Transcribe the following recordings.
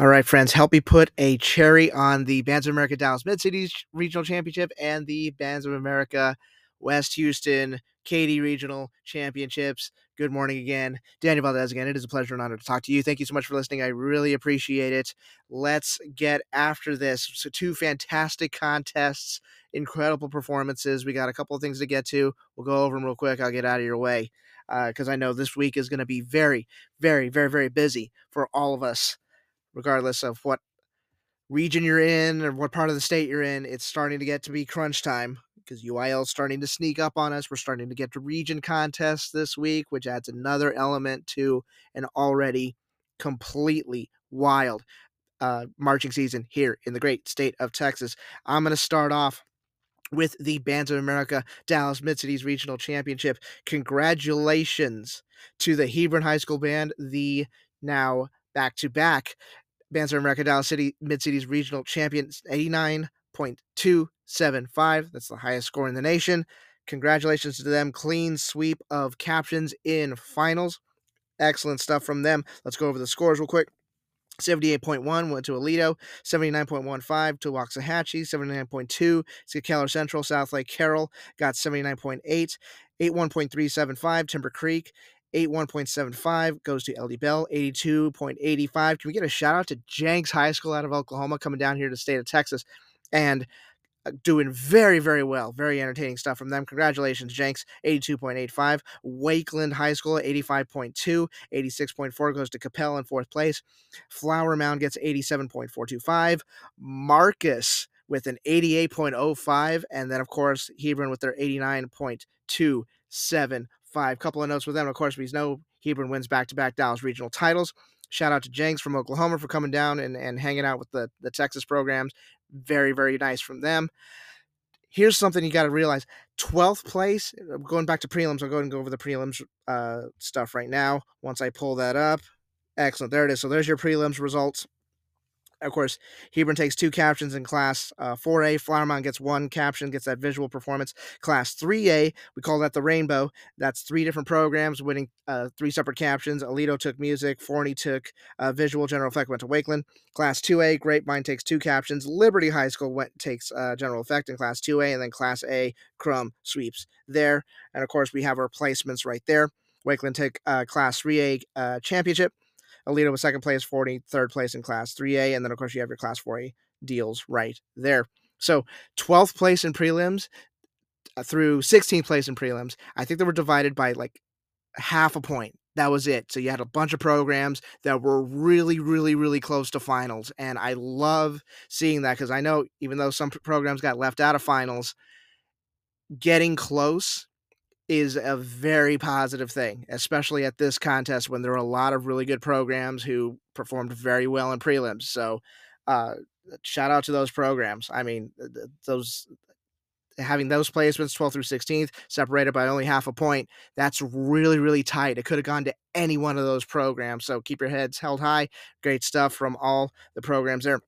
All right, friends, help me put a cherry on the Bands of America Dallas Mid Cities Regional Championship and the Bands of America West Houston Katy Regional Championships. Good morning again. Daniel Valdez again. It is a pleasure and honor to talk to you. Thank you so much for listening. I really appreciate it. Let's get after this. So, two fantastic contests, incredible performances. We got a couple of things to get to. We'll go over them real quick. I'll get out of your way because uh, I know this week is going to be very, very, very, very busy for all of us regardless of what region you're in or what part of the state you're in, it's starting to get to be crunch time because UIL is starting to sneak up on us. We're starting to get to region contests this week, which adds another element to an already completely wild uh, marching season here in the great state of Texas. I'm going to start off with the Bands of America Dallas Mid Cities Regional Championship. Congratulations to the Hebron High School Band, the now back to back of America Dallas City Mid Cities Regional Champions 89.275. That's the highest score in the nation. Congratulations to them. Clean sweep of captions in finals. Excellent stuff from them. Let's go over the scores real quick. 78.1 went to Aledo, 79.15 to Waxahachie, 79.2 to Keller Central, Southlake Carroll got 79.8, 81.375 Timber Creek, 81.75 goes to LD Bell, 82.85. Can we get a shout out to Jenks High School out of Oklahoma coming down here to the state of Texas and uh, doing very, very well. Very entertaining stuff from them. Congratulations, Jenks, 82.85. Wakeland High School, 85.2. 86.4 goes to Coppell in fourth place. Flower Mound gets 87.425. Marcus with an 88.05. And then, of course, Hebron with their 89.27 five. Couple of notes with them. Of course, we know Hebron wins back to back Dallas regional titles. Shout out to Jenks from Oklahoma for coming down and, and hanging out with the, the Texas programs. Very, very nice from them. Here's something you got to realize 12th place, going back to prelims, I'll go and go over the prelims uh, stuff right now. Once I pull that up. Excellent. There it is. So there's your prelims results. Of course, Hebron takes two captions in class uh, 4A. Flower Mound gets one caption, gets that visual performance. Class 3A, we call that the rainbow. That's three different programs winning uh, three separate captions. Aledo took music, Forney took uh, visual, general effect went to Wakeland. Class 2A, Grapevine takes two captions. Liberty High School went takes uh, general effect in Class 2A, and then Class A, Krum sweeps there. And of course, we have our placements right there. Wakeland take uh, Class 3A uh, championship. Aledo was second place, Forney, third place in class 3A. And then, of course, you have your class 4A deals right there. So 12th place in prelims uh, through 16th place in prelims. I think they were divided by like half a point. That was it. So you had a bunch of programs that were really, really, really close to finals. And I love seeing that because I know even though some programs got left out of finals, getting close is a very positive thing, especially at this contest when there are a lot of really good programs who performed very well in prelims. So, uh, shout out to those programs. I mean, those having those placements 12th through 16th separated by only half a point that's really really tight. It could have gone to any one of those programs. So keep your heads held high. Great stuff from all the programs there.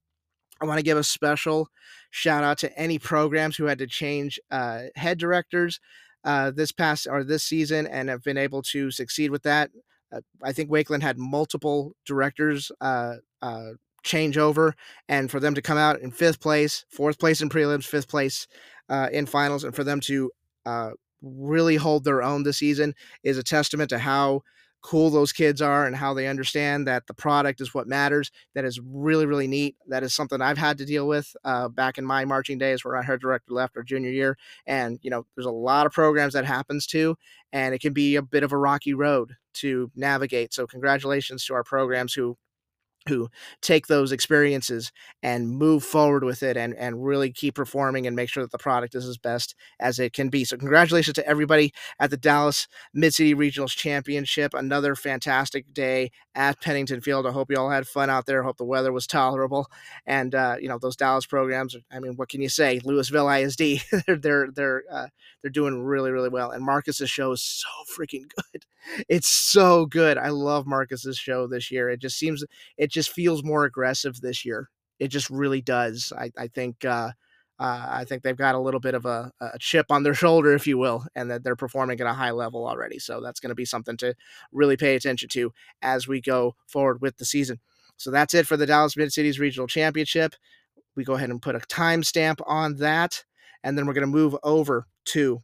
I want to give a special shout out to any programs who had to change uh, head directors uh, this past or this season and have been able to succeed with that. Uh, I think Wakeland had multiple directors uh, uh, change over, and for them to come out in fifth place, fourth place in prelims, fifth place uh, in finals, and for them to uh, really hold their own this season is a testament to how cool those kids are and how they understand that the product is what matters. That is really, really neat. That is something I've had to deal with uh, back in my marching days where I heard director left our junior year. And, you know, there's a lot of programs that happens to, and it can be a bit of a rocky road to navigate. So, congratulations to our programs who who take those experiences and move forward with it and, and really keep performing and make sure that the product is as best as it can be. So, congratulations to everybody at the Dallas Mid City Regionals Championship. Another fantastic day at Pennington Field. I hope you all had fun out there. I hope the weather was tolerable. And, uh, you know, those Dallas programs, I mean, what can you say? Lewisville ISD, they're, they're, they're, uh, they're doing really, really well. And Marcus's show is so freaking good. It's so good. I love Marcus's show this year. It just seems, it just feels more aggressive this year. It just really does. I, I think uh, uh, I think they've got a little bit of a, a, chip on their shoulder, if you will, and that they're performing at a high level already. So that's going to be something to really pay attention to as we go forward with the season. So that's it for the Dallas Mid Cities Regional Championship. We go ahead and put a timestamp on that, and then we're going to move over to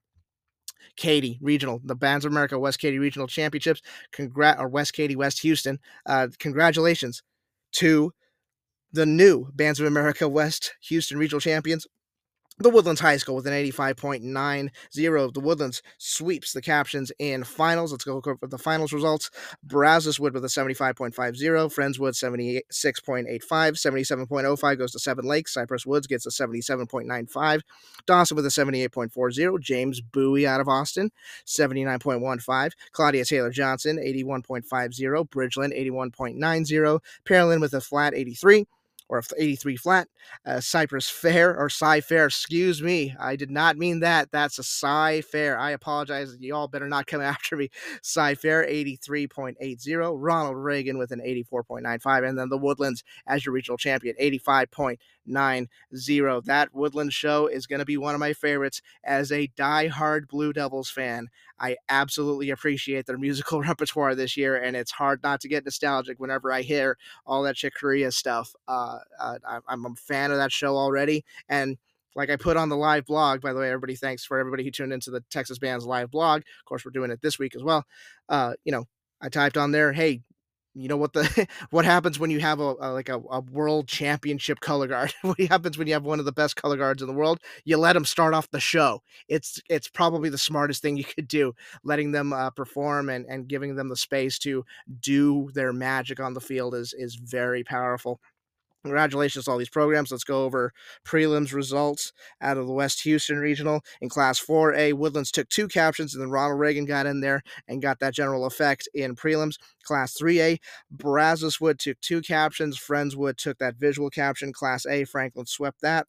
Katy Regional, the Bands of America West Katy Regional Championships. Congrat or West Katy, West Houston. Uh, congratulations to the new Bands of America West Houston Regional Champions, the Woodlands High School with an 85.90. The Woodlands sweeps the captions in finals. Let's go over the finals results. Brazoswood with a 75.50. Friendswood 76.85. 77.05 goes to Seven Lakes. Cypress Woods gets a 77.95. Dawson with a 78.40. James Bowie out of Austin, 79.15. Claudia Taylor Johnson, 81.50. Bridgeland, 81.90. Pearland with a flat 83 or 83 flat. Uh, Cypress Fair or Cy Fair, excuse me. I did not mean that. That's a Cy Fair. I apologize. You all better not come after me. Cy Fair 83.80. Ronald Reagan with an 84.95. And then the Woodlands as your regional champion, 85.90. That Woodland show is going to be one of my favorites as a die-hard Blue Devils fan. I absolutely appreciate their musical repertoire this year, and it's hard not to get nostalgic whenever I hear all that Chick Corea stuff. Uh, uh, I'm a fan of that show already, and like I put on the live blog. By the way, everybody, thanks for everybody who tuned into the Texas Bands live blog. Of course, we're doing it this week as well. Uh, you know, I typed on there, hey, you know what the what happens when you have a, a like a, a, world championship color guard? What happens when you have one of the best color guards in the world? You let them start off the show. It's it's probably the smartest thing you could do letting them uh, perform and and giving them the space to do their magic on the field is is very powerful Congratulations to all these programs. Let's go over prelims results out of the West Houston Regional. In Class 4A, Woodlands took two captions, and then Ronald Reagan got in there and got that general effect in prelims. Class 3A, Brazoswood took two captions. Friendswood took that visual caption. Class A, Franklin swept that.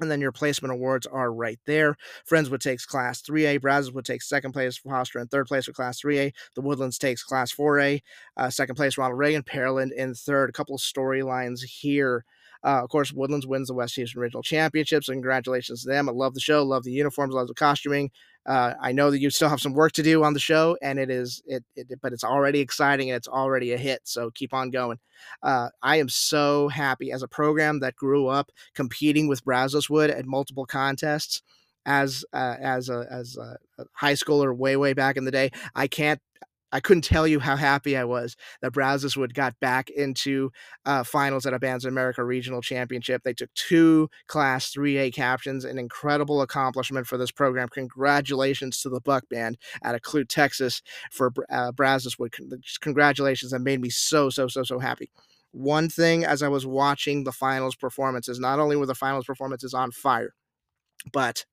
And then your placement awards are right there. Friendswood takes Class 3A. Brazoswood take second place for Hofstra and third place for Class 3A. The Woodlands takes Class 4A. Uh, second place, Ronald Reagan. Pearland in third. A couple storylines here. Uh, of course, Woodlands wins the West Houston Regional Championships. Congratulations to them. I love the show, love the uniforms, love the costuming. Uh, I know that you still have some work to do on the show, and it is it, it but it's already exciting and it's already a hit. So keep on going. Uh, I am so happy as a program that grew up competing with Brazoswood at multiple contests as uh, as a as a high schooler way way back in the day. I can't I couldn't tell you how happy I was that Brazoswood got back into uh, finals at a Bands of America Regional Championship. They took two Class 3A captions, an incredible accomplishment for this program. Congratulations to the Buck Band out of Clute, Texas, for uh, Brazoswood. Congratulations! That made me so so so so happy one thing as I was watching the finals performances, not only were the finals performances on fire, but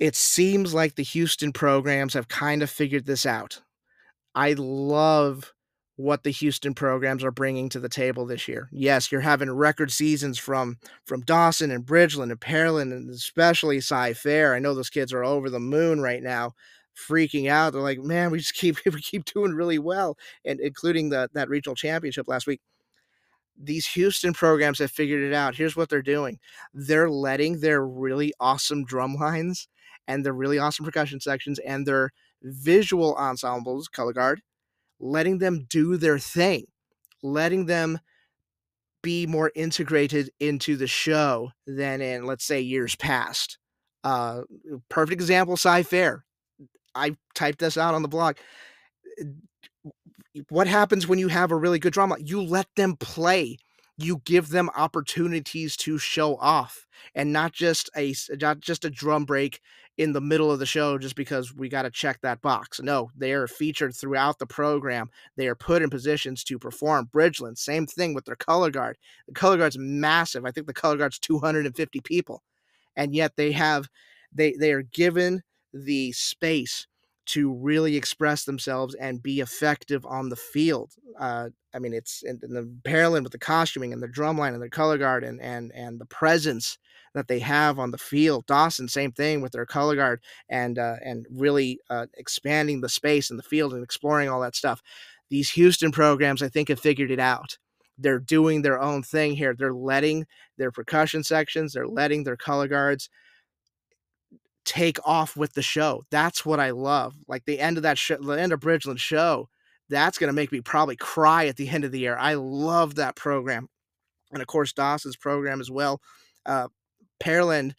it seems like the Houston programs have kind of figured this out. I love what the Houston programs are bringing to the table this year. Yes, you're having record seasons from from Dawson and Bridgeland and Pearland and especially Cy Fair. I know those kids are over the moon right now, freaking out. They're like, "Man, we just keep we keep doing really well," and including the that regional championship last week these Houston programs have figured it out. Here's what they're doing. They're letting their really awesome drum lines and their really awesome percussion sections and their visual ensembles, color guard, letting them do their thing, letting them be more integrated into the show than in, let's say, years past. Uh, perfect example, Cy Fair. I typed this out on the blog. What happens when you have a really good drama? You let them play you give them opportunities to show off and not just a not just a drum break in the middle of the show just because we got to check that box. No, they are featured throughout the program. They are put in positions to perform. Bridgeland, same thing with their color guard. The color guard's massive. I think the color guard's 250 people. And yet they have they they are given the space to really express themselves and be effective on the field. Uh, I mean, it's in, in the Pearland with the costuming and the drumline and the color guard and and and the presence that they have on the field. Dawson, same thing with their color guard and uh, and really uh, expanding the space in the field and exploring all that stuff. These Houston programs, I think, have figured it out. They're doing their own thing here. They're letting their percussion sections, they're letting their color guards take off with the show. That's what I love. Like the end of that show, the end of Bridgeland show, That's going to make me probably cry at the end of the year. I love that program. And of course, Dawson's program as well. Uh, Pearland,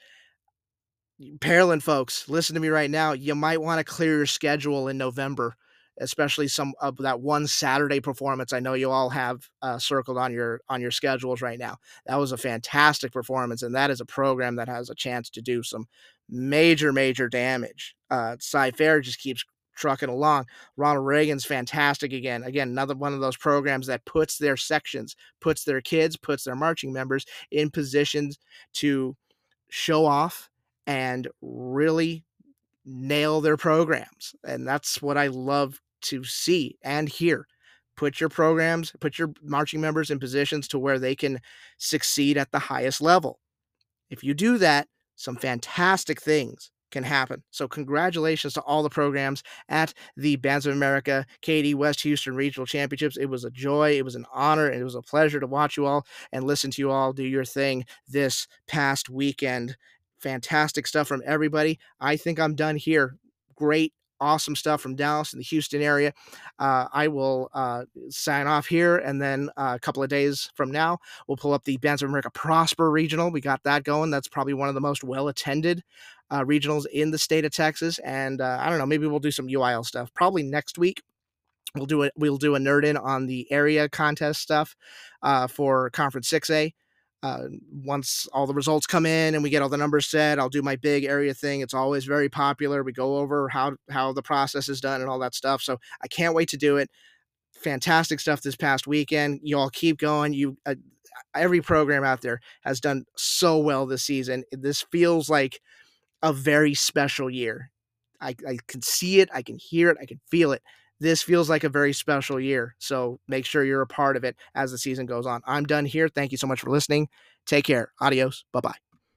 Pearland folks, listen to me right now. You might want to clear your schedule in November especially some of that one Saturday performance. I know you all have uh, circled on your on your schedules right now. That was a fantastic performance, and that is a program that has a chance to do some major major damage. Uh, Cy Fair just keeps trucking along. Ronald Reagan's fantastic again. Again, another one of those programs that puts their sections, puts their kids, puts their marching members in positions to show off and really nail their programs. And that's what I love to see and hear. Put your programs, put your marching members in positions to where they can succeed at the highest level. If you do that, some fantastic things can happen. So, congratulations to all the programs at the Bands of America Katy West Houston Regional Championships. It was a joy, it was an honor, and it was a pleasure to watch you all and listen to you all do your thing this past weekend. Fantastic stuff from everybody. I think I'm done here. Great awesome stuff from Dallas and the Houston area. Uh, I will uh, sign off here, and then uh, a couple of days from now, we'll pull up the Bands of America Prosper Regional. We got that going. That's probably one of the most well attended uh, regionals in the state of Texas. And uh, I don't know, maybe we'll do some UIL stuff probably next week. We'll do it. We'll do a nerd in on the area contest stuff uh, for Conference 6A uh, once all the results come in and we get all the numbers set, I'll do my big area thing. It's always very popular. We go over how how the process is done and all that stuff. So I can't wait to do it. Fantastic stuff this past weekend. You all keep going. You uh, every program out there has done so well this season. This feels like a very special year. I, I can see it, I can hear it, I can feel it this feels like a very special year. So make sure you're a part of it as the season goes on. I'm done here. Thank you so much for listening. Take care. Adios. Bye bye.